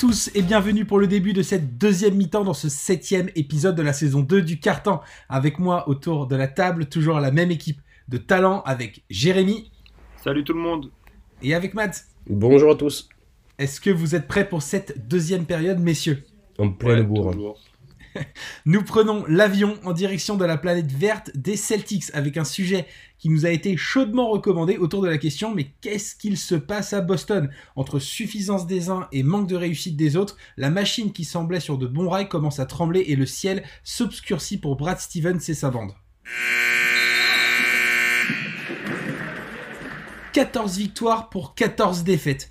à tous et bienvenue pour le début de cette deuxième mi-temps dans ce septième épisode de la saison 2 du Carton. Avec moi autour de la table, toujours la même équipe de talent avec Jérémy. Salut tout le monde. Et avec Matt. Bonjour à tous. Est-ce que vous êtes prêts pour cette deuxième période, messieurs? En pleine bourre. Nous prenons l'avion en direction de la planète verte des Celtics avec un sujet qui nous a été chaudement recommandé autour de la question mais qu'est-ce qu'il se passe à Boston? Entre suffisance des uns et manque de réussite des autres, la machine qui semblait sur de bons rails commence à trembler et le ciel s'obscurcit pour Brad Stevens et sa bande. 14 victoires pour 14 défaites.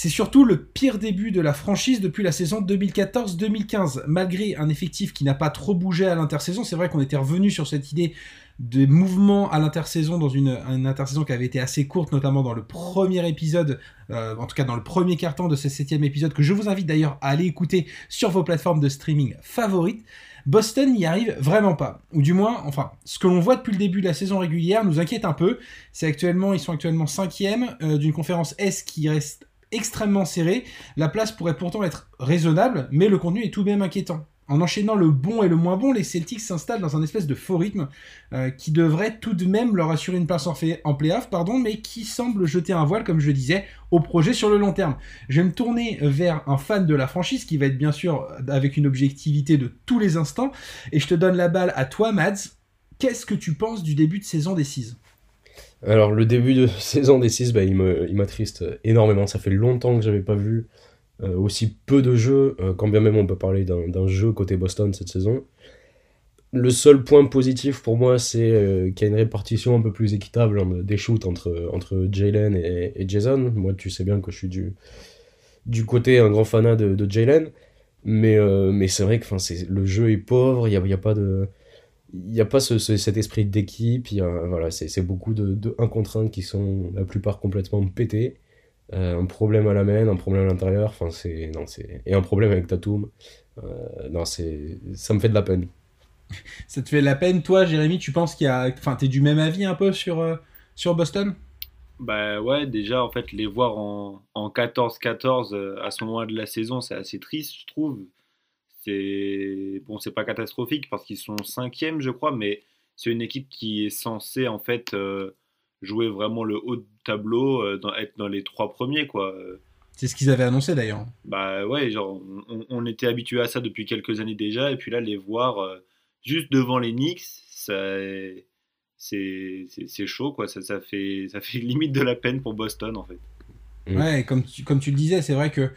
C'est surtout le pire début de la franchise depuis la saison 2014-2015. Malgré un effectif qui n'a pas trop bougé à l'intersaison, c'est vrai qu'on était revenu sur cette idée de mouvement à l'intersaison dans une, intersaison qui avait été assez courte, notamment dans le premier épisode, euh, en tout cas dans le premier carton de ce septième épisode, que je vous invite d'ailleurs à aller écouter sur vos plateformes de streaming favorites. Boston n'y arrive vraiment pas. Ou du moins, enfin, ce que l'on voit depuis le début de la saison régulière nous inquiète un peu. C'est actuellement, ils sont actuellement cinquième euh, d'une conférence S qui reste extrêmement serré. La place pourrait pourtant être raisonnable, mais le contenu est tout de même inquiétant. En enchaînant le bon et le moins bon, les Celtics s'installent dans un espèce de faux rythme euh, qui devrait tout de même leur assurer une place en, en playoff, pardon, mais qui semble jeter un voile, comme je disais, au projet sur le long terme. Je vais me tourner vers un fan de la franchise qui va être bien sûr avec une objectivité de tous les instants, et je te donne la balle à toi, Mads. Qu'est-ce que tu penses du début de saison des alors le début de saison des 6, bah, il m'attriste énormément. Ça fait longtemps que j'avais pas vu euh, aussi peu de jeux, euh, quand bien même on peut parler d'un jeu côté Boston cette saison. Le seul point positif pour moi, c'est euh, qu'il y a une répartition un peu plus équitable des shoots entre, entre Jalen et, Jason. Moi, tu sais bien que je suis du, du côté un grand fanat de, de Jalen. Mais, mais c'est vrai que le jeu est pauvre, il n'y a, y a, pas de il n'y a pas ce, cet esprit d'équipe, voilà, c'est beaucoup de, de 1 contre 1 qui sont la plupart complètement pétés. Euh, un problème à la main, un problème à l'intérieur, enfin c'est non c'est et un problème avec Tatum. Euh, non c'est ça me fait de la peine. ça te fait de la peine, toi, Jérémy Tu penses qu'il y a, enfin t'es du même avis un peu sur euh, sur Boston? Bah ouais, déjà en fait les voir en, en 14-14 à ce moment-là de la saison, c'est assez triste, je trouve c'est bon, c'est pas catastrophique parce qu'ils sont cinquième, je crois, mais c'est une équipe qui est censée en fait euh, jouer vraiment le haut de tableau, euh, être dans les trois premiers, quoi. C'est ce qu'ils avaient annoncé d'ailleurs. Bah ouais, genre on, était habitué à ça depuis quelques années déjà, et puis là les voir euh, juste devant les Knicks, c'est c'est chaud quoi. Ça, ça fait ça fait limite de la peine pour Boston en fait. Ouais, comme tu, comme tu le disais, c'est vrai que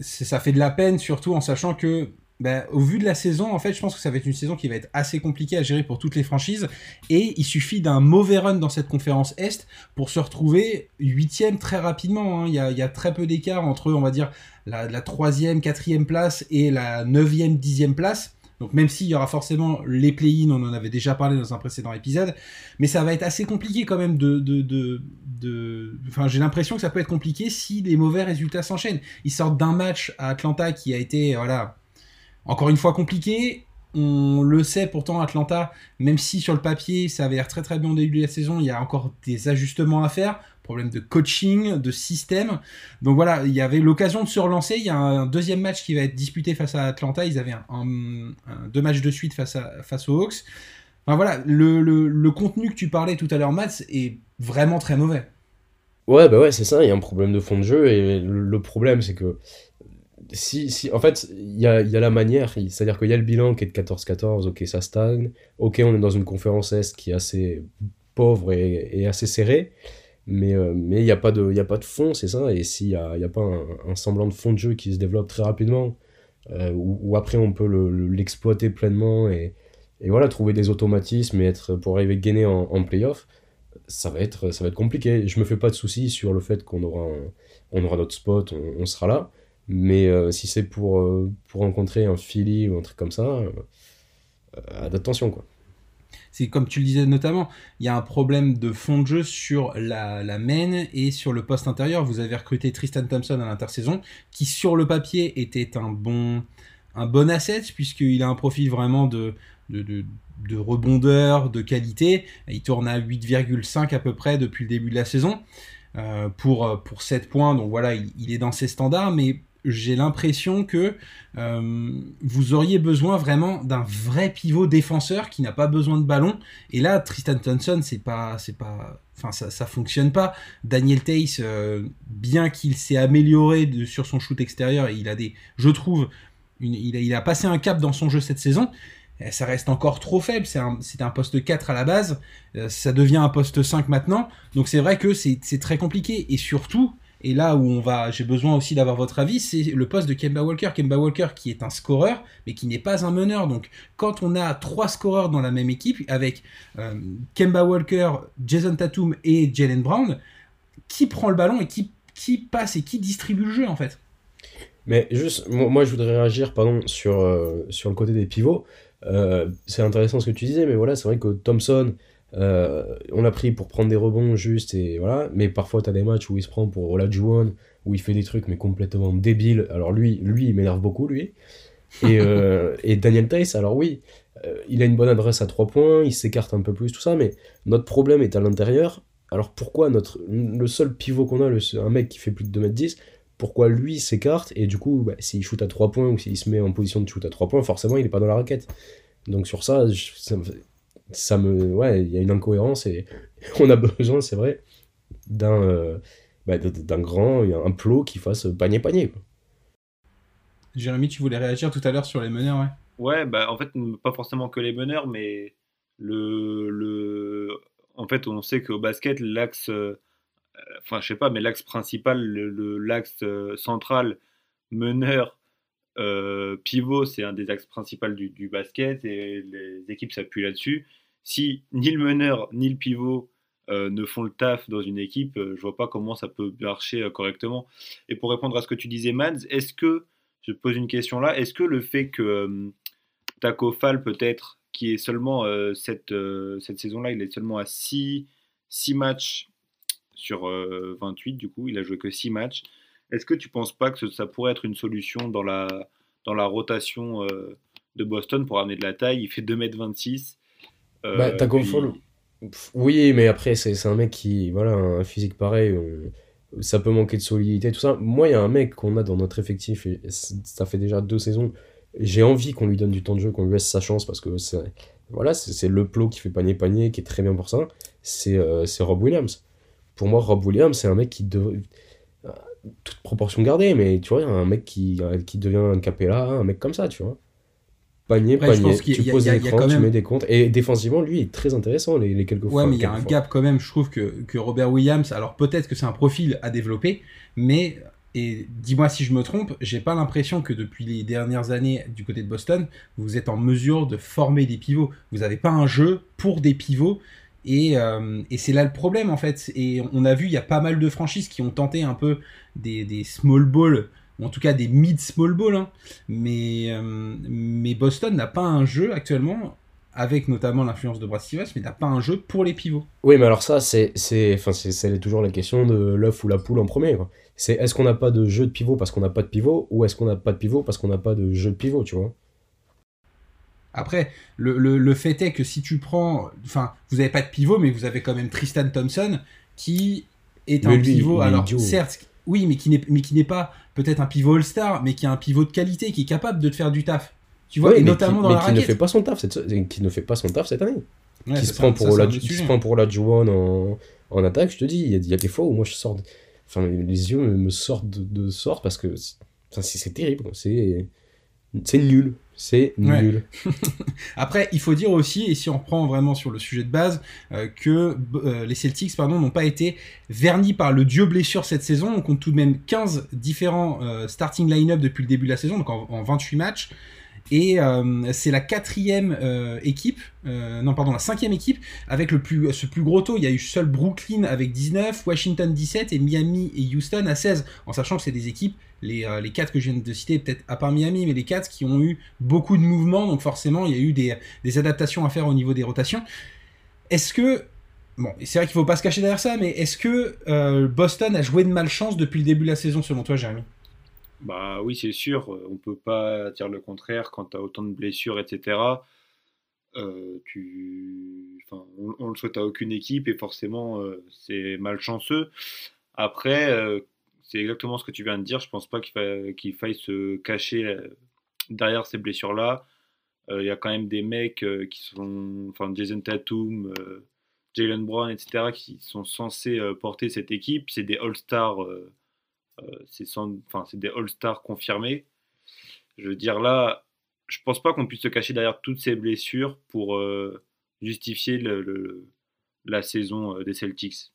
ça fait de la peine, surtout en sachant que, ben, au vu de la saison, en fait, je pense que ça va être une saison qui va être assez compliquée à gérer pour toutes les franchises. Et il suffit d'un mauvais run dans cette conférence Est pour se retrouver huitième très rapidement. Hein. Il, y a, très peu d'écart entre, on va dire, la troisième, quatrième place et la neuvième, dixième place. Donc même s'il y aura forcément les play-in, on en avait déjà parlé dans un précédent épisode, mais ça va être assez compliqué quand même de... de. Enfin j'ai l'impression que ça peut être compliqué si les mauvais résultats s'enchaînent. Ils sortent d'un match à Atlanta qui a été, voilà, encore une fois compliqué. On le sait pourtant, Atlanta, même si sur le papier ça avait l'air très très bien au début de la saison, il y a encore des ajustements à faire problème de coaching, de système. Donc voilà, il y avait l'occasion de se relancer. Il y a un deuxième match qui va être disputé face à Atlanta. Ils avaient un, deux matchs de suite face, à, aux Hawks. Enfin voilà, le, le, contenu que tu parlais tout à l'heure, Mats, est vraiment très mauvais. Ouais, bah ouais, c'est ça. Il y a un problème de fond de jeu. Et le problème, c'est que si, si, en fait, il y a, y a, la manière, c'est-à-dire qu'il y a le bilan qui est de 14-14, ok, ça stagne, ok, on est dans une conférence Est qui est assez pauvre et, assez serrée, mais euh, mais il n'y a pas de il a pas de fond c'est ça et s'il n'y a, y a pas un, semblant de fond de jeu qui se développe très rapidement euh, ou, après on peut l'exploiter pleinement et, et voilà trouver des automatismes et être pour arriver gagner en, en playoff ça va être ça va être compliqué. Je me fais pas de soucis sur le fait qu'on aura on aura notre spot on, sera là mais euh, si c'est pour pour rencontrer un Philly ou un truc comme ça attention quoi c'est comme tu le disais notamment, il y a un problème de fond de jeu sur la, la main et sur le poste intérieur. Vous avez recruté Tristan Thompson à l'intersaison, qui sur le papier était un bon, un bon asset, puisqu'il a un profil vraiment de, de, de, de rebondeur, de qualité. Il tourne à 8,5 à peu près depuis le début de la saison. pour, pour 7 points. Donc voilà, il, est dans ses standards, mais j'ai l'impression que vous auriez besoin vraiment d'un vrai pivot défenseur qui n'a pas besoin de ballon. Et là, Tristan Thompson, c'est pas, c'est pas, enfin ça, ça fonctionne pas. Daniel Tace, bien qu'il s'est amélioré sur son shoot extérieur, il a des, je trouve, il, a, passé un cap dans son jeu cette saison. Eh, ça reste encore trop faible. C'était un, poste 4 à la base. Euh, ça devient un poste 5 maintenant. Donc c'est vrai que c'est très compliqué. Et surtout, et là où on va, j'ai besoin aussi d'avoir votre avis, c'est le poste de Kemba Walker. Kemba Walker qui est un scoreur, mais qui n'est pas un meneur. Donc quand on a trois scoreurs dans la même équipe, avec euh, Kemba Walker, Jason Tatum et Jalen Brown, qui prend le ballon et qui, qui passe et qui distribue le jeu en fait? Mais juste, moi, je voudrais réagir pardon, sur, euh, sur le côté des pivots. Euh, c'est intéressant ce que tu disais, mais voilà, c'est vrai que Thompson, euh, on l'a pris pour prendre des rebonds juste, et voilà. Mais parfois, tu as des matchs où il se prend pour Olajuwon, où il fait des trucs mais complètement débiles. Alors lui, lui il m'énerve beaucoup, lui. Et, et Daniel Tice, alors oui, il a une bonne adresse à 3 points, il s'écarte un peu plus, tout ça, mais notre problème est à l'intérieur. Alors pourquoi notre, le seul pivot qu'on a, le, un mec qui fait plus de 2m10, pourquoi lui s'écarte? Et du coup bah, s'il shoot à 3 points ou s'il se met en position de shoot à 3 points forcément il n'est pas dans la raquette donc sur ça ça, me ouais il y a une incohérence et on a besoin c'est vrai d'un euh, bah, d'un grand un plot qui fasse panier panier Jérémy tu voulais réagir tout à l'heure sur les meneurs ouais. Ouais bah en fait pas forcément que les meneurs mais le, le... en fait on sait qu'au basket l'axe euh, enfin je sais pas, mais l'axe principal, le, l'axe euh, central, meneur, euh, pivot, c'est un des axes principaux du, basket et les équipes s'appuient là-dessus. Si ni le meneur ni le pivot euh, ne font le taf dans une équipe, je vois pas comment ça peut marcher correctement. Et pour répondre à ce que tu disais, Mads, est-ce que, je pose une question là, est-ce que le fait que Taco Fall peut-être, qui est seulement cette, cette saison-là, il est seulement à 6 matchs sur 28 euh, du coup, il a joué que 6 matchs. Est-ce que tu penses pas que ça pourrait être une solution dans la, dans la rotation euh, de Boston pour amener de la taille? Il fait 2m26. Euh, bah, t'as Oui, mais après, c'est un mec qui, voilà, un physique pareil, ça peut manquer de solidité, tout ça. Moi, il y a un mec qu'on a dans notre effectif, et ça fait déjà deux saisons. J'ai envie qu'on lui donne du temps de jeu, qu'on lui laisse sa chance, parce que c'est voilà, c'est le plot qui fait panier-panier, qui est très bien pour ça. C'est Rob Williams pour moi, Rob Williams, c'est un mec qui devrait. Toute proportion gardée, mais tu vois, un mec qui, qui devient un capella, un mec comme ça, tu vois. Panier, panier, tu poses l'écran, tu mets des comptes. Et défensivement, lui, est très intéressant les, les quelques ouais, fois. Ouais, mais il y a un gap quand même. Je trouve que, que Robert Williams, alors peut-être que c'est un profil à développer, mais et dis-moi si je me trompe, j'ai pas l'impression que depuis les dernières années du côté de Boston, vous êtes en mesure de former des pivots. Vous n'avez pas un jeu pour des pivots euh, et, c'est là le problème en fait. Et on a vu, il y a pas mal de franchises qui ont tenté un peu des, small ball, ou en tout cas des mid small ball. Hein. Mais, euh, mais Boston n'a pas un jeu actuellement, avec notamment l'influence de Brad Stevens, mais n'a pas un jeu pour les pivots. Oui, mais alors ça, c'est, toujours la question de l'œuf ou la poule en premier. C'est est-ce qu'on n'a pas de jeu de pivot parce qu'on n'a pas de pivot, ou est-ce qu'on n'a pas de pivot parce qu'on n'a pas de jeu de pivot, tu vois? Après, le, fait est que si tu prends. Enfin, vous n'avez pas de pivot, mais vous avez quand même Tristan Thompson qui est un pivot. Alors, certes, oui, mais qui n'est pas peut-être un pivot All-Star, mais qui a un pivot de qualité, qui est capable de te faire du taf. Tu vois, et notamment dans mais la qui ne fait pas son taf cette, qui ne fait pas son taf cette année. qui, se prend pour la, qui se prend pour la Juwan en, en attaque, je te dis, il y, a des fois où moi je sors. Enfin, les yeux me sortent de, de sorte parce que c'est terrible. C'est nul. C'est nul. Après, il faut dire aussi, et si on reprend vraiment sur le sujet de base, euh, que euh, les Celtics pardon, n'ont pas été vernis par le dieu blessure cette saison. On compte tout de même 15 différents euh, starting line-up depuis le début de la saison, donc en, en 28 matchs. Et euh, c'est la quatrième euh, équipe, euh, non pardon, la cinquième équipe avec le plus, ce plus gros taux. Il y a eu seul Brooklyn avec 19, Washington 17 et Miami et Houston à 16. En sachant que c'est des équipes, les, les quatre que je viens de citer, peut-être à part Miami, mais les quatre qui ont eu beaucoup de mouvements. Donc forcément, il y a eu des, adaptations à faire au niveau des rotations. Est-ce que Bon, c'est vrai qu'il ne faut pas se cacher derrière ça, mais est-ce que Boston a joué de malchance depuis le début de la saison, selon toi, Jérémy? Bah oui, c'est sûr, on peut pas dire le contraire quand tu as autant de blessures, etc. Euh, tu... enfin, on, le souhaite à aucune équipe et forcément euh, c'est malchanceux. Après, euh, c'est exactement ce que tu viens de dire. Je pense pas qu'il faille, faille se cacher euh, derrière ces blessures-là. Euh, Il y a quand même des mecs qui sont, enfin Jason Tatum, Jalen Brown, etc., qui sont censés porter cette équipe. C'est des All-Stars, c'est enfin, c'est des All-Stars confirmés. Je veux dire là, je pense pas qu'on puisse se cacher derrière toutes ces blessures pour justifier le, la saison des Celtics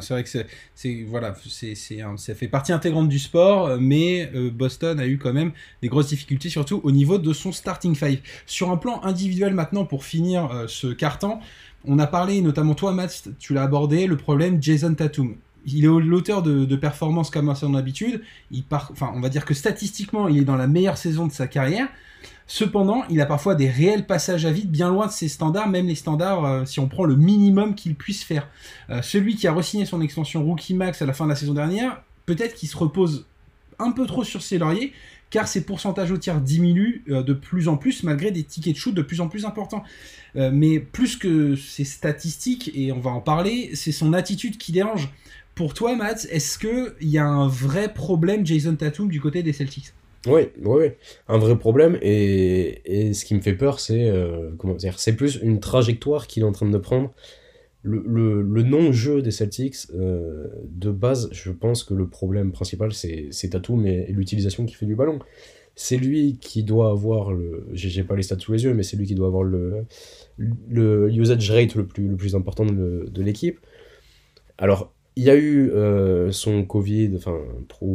c'est vrai que c'est, voilà, c'est, ça fait partie intégrante du sport, mais euh, Boston a eu quand même des grosses difficultés, surtout au niveau de son starting five. Sur un plan individuel maintenant, pour finir euh, ce carton, on a parlé, notamment toi, Matt, tu l'as abordé, le problème Jason Tatum. Il est l'auteur de, de performances comme à son habitude. Il part, enfin, on va dire que statistiquement, il est dans la meilleure saison de sa carrière. Cependant, il a parfois des réels passages à vide bien loin de ses standards, même les standards euh, si on prend le minimum qu'il puisse faire. Euh, celui qui a re-signé son extension Rookie Max à la fin de la saison dernière, peut-être qu'il se repose un peu trop sur ses lauriers, car ses pourcentages au tir diminuent euh, de plus en plus malgré des tickets de shoot de plus en plus importants. mais plus que ses statistiques, et on va en parler, c'est son attitude qui dérange. Pour toi, Matt, est-ce qu'il y a un vrai problème Jason Tatum du côté des Celtics? Oui, oui, un vrai problème. Et, ce qui me fait peur, c'est euh, comment dire, c'est plus une trajectoire qu'il est en train de prendre. Le, non-jeu des Celtics, euh, de base, je pense que le problème principal, c'est Tatum et, l'utilisation qu'il fait du ballon. C'est lui qui doit avoir le. J'ai pas les stats sous les yeux, mais c'est lui qui doit avoir le, usage rate le plus, le plus important de, de l'équipe. Alors, il y a eu euh, son Covid, enfin,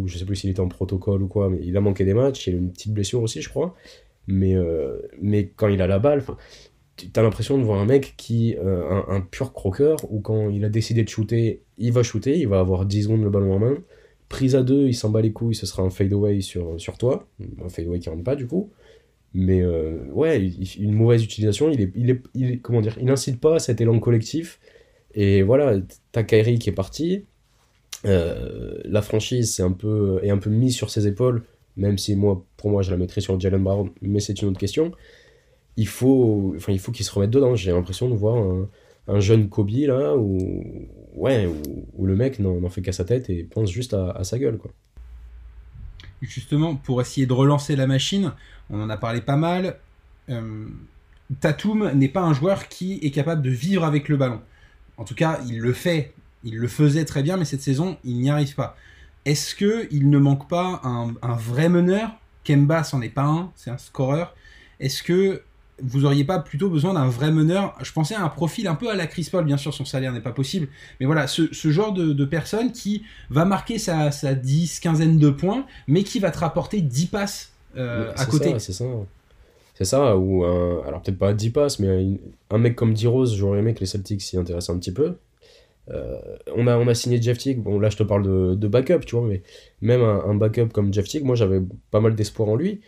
je sais plus s'il était en protocole ou quoi, mais il a manqué des matchs, il a eu une petite blessure aussi, je crois. Mais, euh, mais quand il a la balle, tu as l'impression de voir un mec qui, euh, un, pur croqueur, où quand il a décidé de shooter, il va shooter, il va avoir 10 secondes le ballon en main. Prise à deux, il s'en bat les couilles, ce sera un fadeaway sur, sur toi. Un fadeaway qui rentre pas du coup. Mais ouais, une mauvaise utilisation, il est, il est, il est, comment dire, il n'incite pas à cet élan collectif et voilà, t'as qui est parti. Euh, la franchise est un, peu, est un peu mise sur ses épaules, même si moi, pour moi, je la mettrais sur Jalen Brown, mais c'est une autre question. Il faut, enfin, il faut qu'il se remette dedans. J'ai l'impression de voir un, un, jeune Kobe là, où, ouais, le mec n'en fait qu'à sa tête et pense juste à, sa gueule. Quoi. Justement, pour essayer de relancer la machine, on en a parlé pas mal. Euh, Tatum n'est pas un joueur qui est capable de vivre avec le ballon. En tout cas, il le fait. Il le faisait très bien, mais cette saison, il n'y arrive pas. Est-ce qu'il ne manque pas un, vrai meneur? Kemba, c'en est pas un, c'est un scoreur. Est-ce que vous auriez pas plutôt besoin d'un vrai meneur? Je pensais à un profil un peu à la Chris Paul, bien sûr, son salaire n'est pas possible. Mais voilà, ce, genre de, personne qui va marquer sa, sa 10, quinzaine de points, mais qui va te rapporter 10 passes euh, à côté. C'est ça. C'est ça, ou un, alors peut-être pas 10 passes, mais un, mec comme D-Rose, j'aurais aimé que les Celtics s'y intéressent un petit peu. Euh, on, a, on a signé Jeff Tick, bon là je te parle de, de backup, tu vois, mais même un, backup comme Jeff Tick, moi j'avais pas mal d'espoir en lui.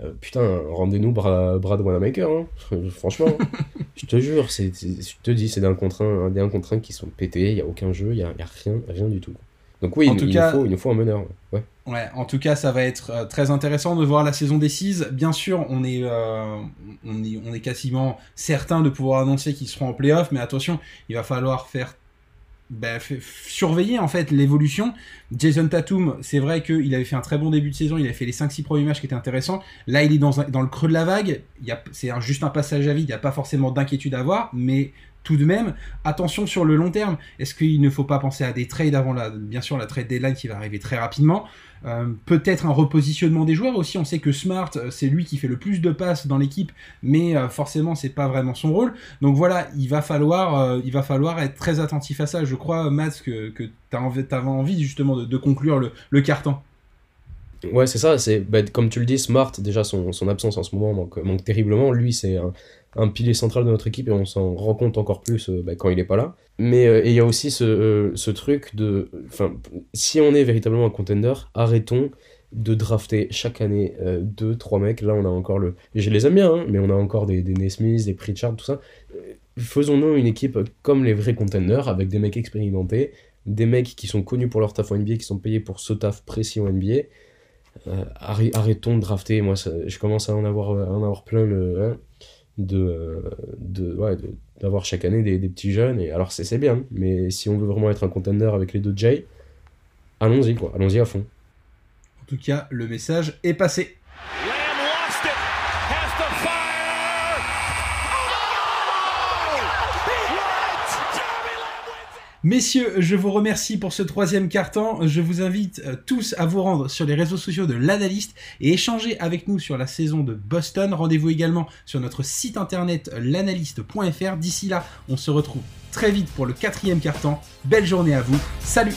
Euh, putain, rendez-nous Brad Wanamaker, hein. franchement, je te jure, c'est, je te dis, c'est des 1 contre 1, qui sont pétés, il n'y a aucun jeu, il n'y a, y a rien, rien du tout. Donc oui, il, nous faut, il nous faut un meneur. Ouais. Ouais, en tout cas, ça va être euh, très intéressant de voir la saison des 6. Bien sûr, on est, euh, on est, on est quasiment certain de pouvoir annoncer qu'ils seront en playoff, mais attention, il va falloir faire bah, surveiller en fait l'évolution. Jason Tatum, c'est vrai qu'il avait fait un très bon début de saison, il avait fait les 5-6 premiers matchs qui étaient intéressants. Là, il est dans, le creux de la vague, c'est juste un passage à vide, il n'y a pas forcément d'inquiétude à avoir, mais tout de même, attention sur le long terme. Est-ce qu'il ne faut pas penser à des trades avant la, bien sûr, la trade deadline qui va arriver très rapidement euh, Peut-être un repositionnement des joueurs aussi. On sait que Smart, euh, c'est lui qui fait le plus de passes dans l'équipe, mais euh, forcément, c'est pas vraiment son rôle. Donc voilà, il va falloir, être très attentif à ça. Je crois, que, que tu avais envie justement de, conclure le, le carton. Ouais, c'est ça. C'est bah, comme tu le dis, Smart, déjà son, son absence en ce moment manque, manque terriblement. Lui, c'est un, pilier central de notre équipe et on s'en rend compte encore plus euh, bah, quand il est pas là. Mais euh, il y a aussi ce, euh, ce truc de. Enfin, si on est véritablement un contender, arrêtons de drafter chaque année deux, trois mecs. Là, on a encore le. Je les aime bien, hein, mais on a encore des, des Nesmith, des Pritchard, tout ça. Faisons-nous une équipe comme les vrais contenders, avec des mecs expérimentés, des mecs qui sont connus pour leur taf en NBA, qui sont payés pour ce taf précis en NBA. arrêtons de drafter. Moi, je commence à en avoir, à en plein le. Hein de, de, ouais, d'avoir chaque année des, des, petits jeunes. Et alors, c'est bien, mais si on veut vraiment être un contender avec les deux Jay, allons-y. Allons-y à fond. En tout cas, le message est passé. Messieurs, je vous remercie pour ce troisième carton. Je vous invite euh, tous à vous rendre sur les réseaux sociaux de l'analyste et échanger avec nous sur la saison de Boston. Rendez-vous également sur notre site internet l'analyste.fr. D'ici là, on se retrouve très vite pour le quatrième carton. Belle journée à vous. Salut